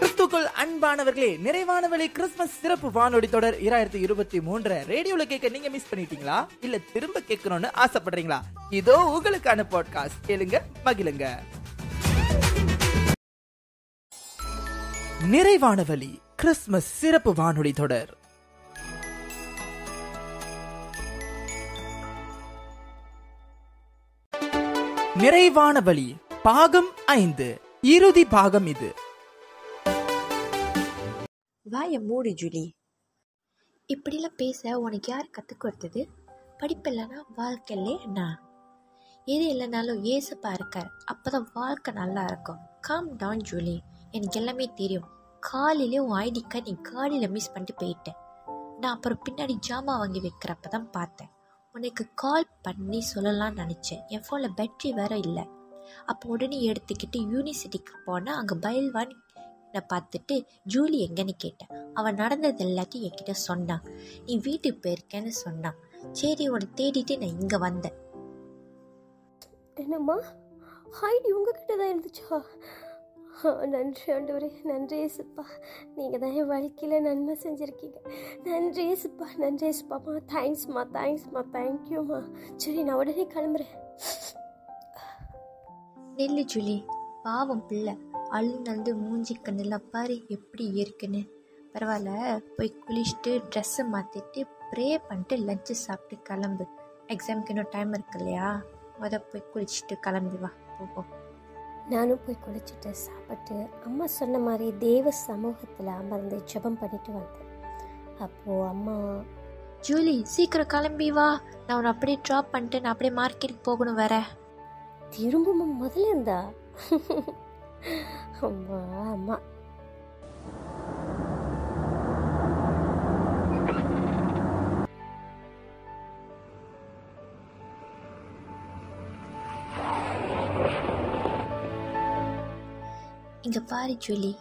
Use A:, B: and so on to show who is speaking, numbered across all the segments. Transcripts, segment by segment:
A: கிறிஸ்துக்குள் அன்பானவர்களே நிறைவான வழி கிறிஸ்துமஸ் சிறப்பு வானொலி தொடர் இரண்டாயிரத்தி இருபத்தி மூன்று ரேடியோல கேட்க நீங்க மிஸ் பண்ணிட்டீங்களா? இல்ல திரும்ப கேட்கணும்னு ஆசைப்படுறீங்களா? இதோ உங்களுக்கான பாட்காஸ்ட் கேளுங்க மகிழுங்க. நிறைவானவழி கிறிஸ்துமஸ் சிறப்பு வானொலி தொடர். நிறைவான வழி பாகம் ஐந்து. இறுதி பாகம் இது.
B: வாய மூடு ஜூலி. இப்படிலாம் பேச உனக்கு யார் கற்றுக் கொடுத்தது? படிப்பு இல்லைன்னா வாழ்க்கையிலே என்ன? எது இல்லைனாலும் ஏசப்பா இருக்கார். அப்போ தான் வாழ்க்கை நல்லா இருக்கும். Calm down Julie. எனக்கு எல்லாமே தெரியும். காலையிலே உன் ஐடி கார்டு நீ காலையில் மிஸ் பண்ணிட்டு போயிட்டேன் நான் அப்புறம் பின்னாடி ஜாமா வாங்கி வைக்கிறப்ப தான் பார்த்தேன். உனக்கு கால் பண்ணி சொல்லலாம்னு நினச்சேன். என் ஃபோனில் பேட்ரி வேற இல்லை. அப்போ உடனே எடுத்துக்கிட்டு யூனிவர்சிட்டிக்கு போனால் அங்கே பயில்வான் நான் பார்த்துட்டு ஜூலி எங்கன்னு கேட்டேன். அவன் நடந்தது எல்லாத்தையும் என்கிட்ட சொன்னான். நீ வீட்டுக்கு போயிருக்கேன்னு சொன்னான். சரி உன்னை தேடிட்டு நான் இங்கே வந்தேன்.
C: என்னம்மா? ஹைடி உங்ககிட்ட தான் இருந்துச்சா? நன்றி ஆண்டவரே நன்றி ஏசுப்பா. நீங்கள் தான் என் வாழ்க்கையில் நன்மை செஞ்சுருக்கீங்க. நன்றி ஏசுப்பா நன்றி ஏசுப்பாம்மா தேங்க்ஸ்மா தேங்க்ஸ்மா தேங்க்யூம்மா சரி நான் உடனே கிளம்புறேன்.
B: நெல்லு ஜூலி. பாவம் பிள்ளை. அழு நந்து மூஞ்சி கண்ணில் பாரு எப்படி இருக்குன்னு. பரவாயில்ல போய் குளிச்சுட்டு ட்ரெஸ்ஸை மாற்றிட்டு ப்ரே பண்ணிட்டு லஞ்சு சாப்பிட்டு கிளம்பு. எக்ஸாமுக்கு இன்னும் டைம் இருக்கு இல்லையா? முத போய் குளிச்சுட்டு கிளம்பி வா போவோம்.
C: நானும் போய் குளிச்சுட்டு சாப்பிட்டு அம்மா சொன்ன மாதிரி தேவ சமூகத்தில் அமர்ந்து ஜெபம் பண்ணிட்டு வந்தேன். அப்போது அம்மா
B: ஜூலி சீக்கிரம் கிளம்பி வா. நான் உன்னை அப்படியே ட்ராப் பண்ணிட்டு நான் அப்படியே மார்க்கெட்டுக்கு போகணும் வேற.
C: திரும்பவும் முதல்ல இருந்தா அம்மா அம்மா.
B: இங்கே பாரு ஜூலி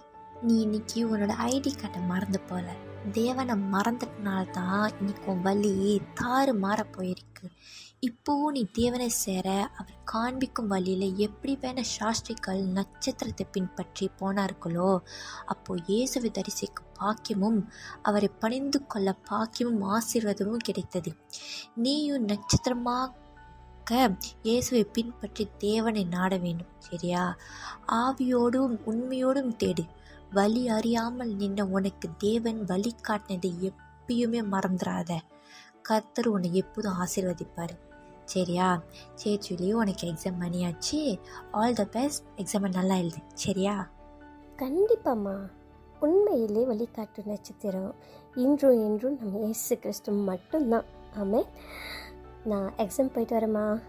B: நீ இன்னைக்கு உன்னோட ஐடி கார்டை மறந்து போல. தேவனை மறந்துட்டனால தான் இன்னைக்கு உன் வலி தாறு மாற போயிருக்கு. இப்போவும் நீ தேவனை சேர அவர் காண்பிக்கும் வழியில் எப்படி வேண சாஸ்திரிகள் நட்சத்திரத்தை பின்பற்றி போனார்களோ அப்போ இயேசுவை தரிசிக்க பாக்கியமும் அவரை பணிந்து கொள்ள பாக்கியமும் ஆசீர்வாதமும் கிடைத்தது. நீயும் நட்சத்திரமாக இயேசுவை பின்பற்றி தேவனை நாட வேண்டும் சரியா? ஆவியோடும் உண்மையோடும் தேடு. வழி அறியாமல் நின்ன உனக்கு தேவன் வழி காட்டினதை எப்பயுமே மறந்துடாத கர்த்தர் உன்னை எப்போதும் ஆசீர்வதிப்பார். சரியா? சரி சொல்லி உனக்கு எக்ஸாம் பண்ணியாச்சு ஆல் த பெஸ்ட் எக்ஸாமை நல்லா எழுது. சரியா?
C: கண்டிப்பாம்மா. உண்மையிலே வழிகாட்டு நட்சத்திரம் இன்றும் என்றும் நம்ம இயேசு கிறிஸ்து மட்டும்தான். ஆமே நான் எக்ஸாம் போயிட்டு வரேம்மா.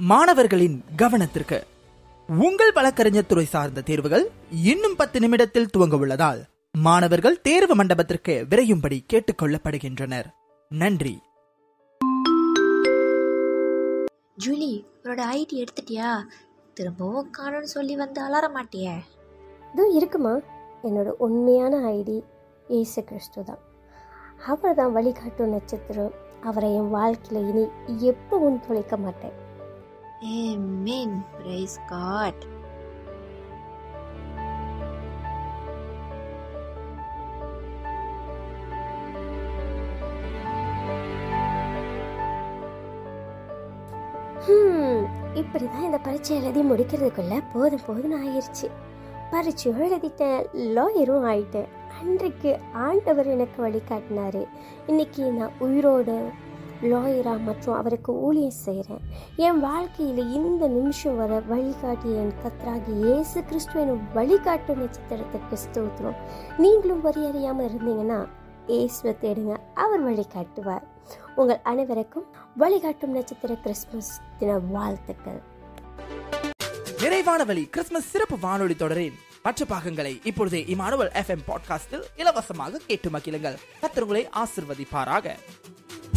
A: மாணவர்களின் கவனத்திற்கு. உங்கள் வழக்கறிஞர் துறை சார்ந்த தேர்வுகள் இன்னும் பத்து நிமிடத்தில் துவங்க உள்ளதால் மாணவர்கள் தேர்வு மண்டபத்திற்கு விரையும்படி கேட்டுக்கொள்ளப்படுகின்றனர். நன்றி.
B: ஜூலி உன்னோட ஐடி எடுத்துட்டியா? திரும்பவும் காணும்னு சொல்லி வந்து அலற மாட்டியே.
C: இதோ இருக்குமா? என்னோட உண்மையான ஐடி இயேசு கிறிஸ்து தான். அவர் தான் வழிகாட்டும் நட்சத்திரம். அவரை என் வாழ்க்கையில் இனி எப்பவும் தொலைக்க மாட்டேன்.
B: Amen. Praise God.
C: Hmm, இப்படி தான் இந்த பரீட்சை எழுதி முடிக்கிறதுக்குள்ள போதும் போதும் ஆயிடுச்சு பரீட்சை எழுதிட்டேன் லாயரும் ஆயிட்டேன் அன்றைக்கு ஆண்டவர் எனக்கு வழிகாட்டினாரு இன்னைக்கு நான் உயிரோடு லோயரா மற்றும் அவருக்கு ஊழியம் செய்கிறேன். என் வாழ்க்கையில் இந்த நிமிஷம் வர வழிகாட்டி என் கத்ராகி ஏசு கிறிஸ்துவின் வழிகாட்டு நட்சத்திரத்தை ஸ்தோத்திரம். நீங்களும் வரி அறியாமல் இருந்தீங்கன்னா இயேசுவை தேடுங்க அவர் வழிகாட்டுவார். உங்கள் அனைவருக்கும் வழிகாட்டும் நட்சத்திர கிறிஸ்துமஸ் தின வாழ்த்துக்கள்.
A: நிறைவான வழி கிறிஸ்துமஸ் சிறப்பு வானொலி தொடரின் மற்ற பாகங்களை இப்பொழுதே இமானுவல் எஃப்எம் பாட்காஸ்டில் இலவசமாக கேட்டு மகிழுங்கள். கத்திரங்களை ஆசிர்வதிப்பாராக.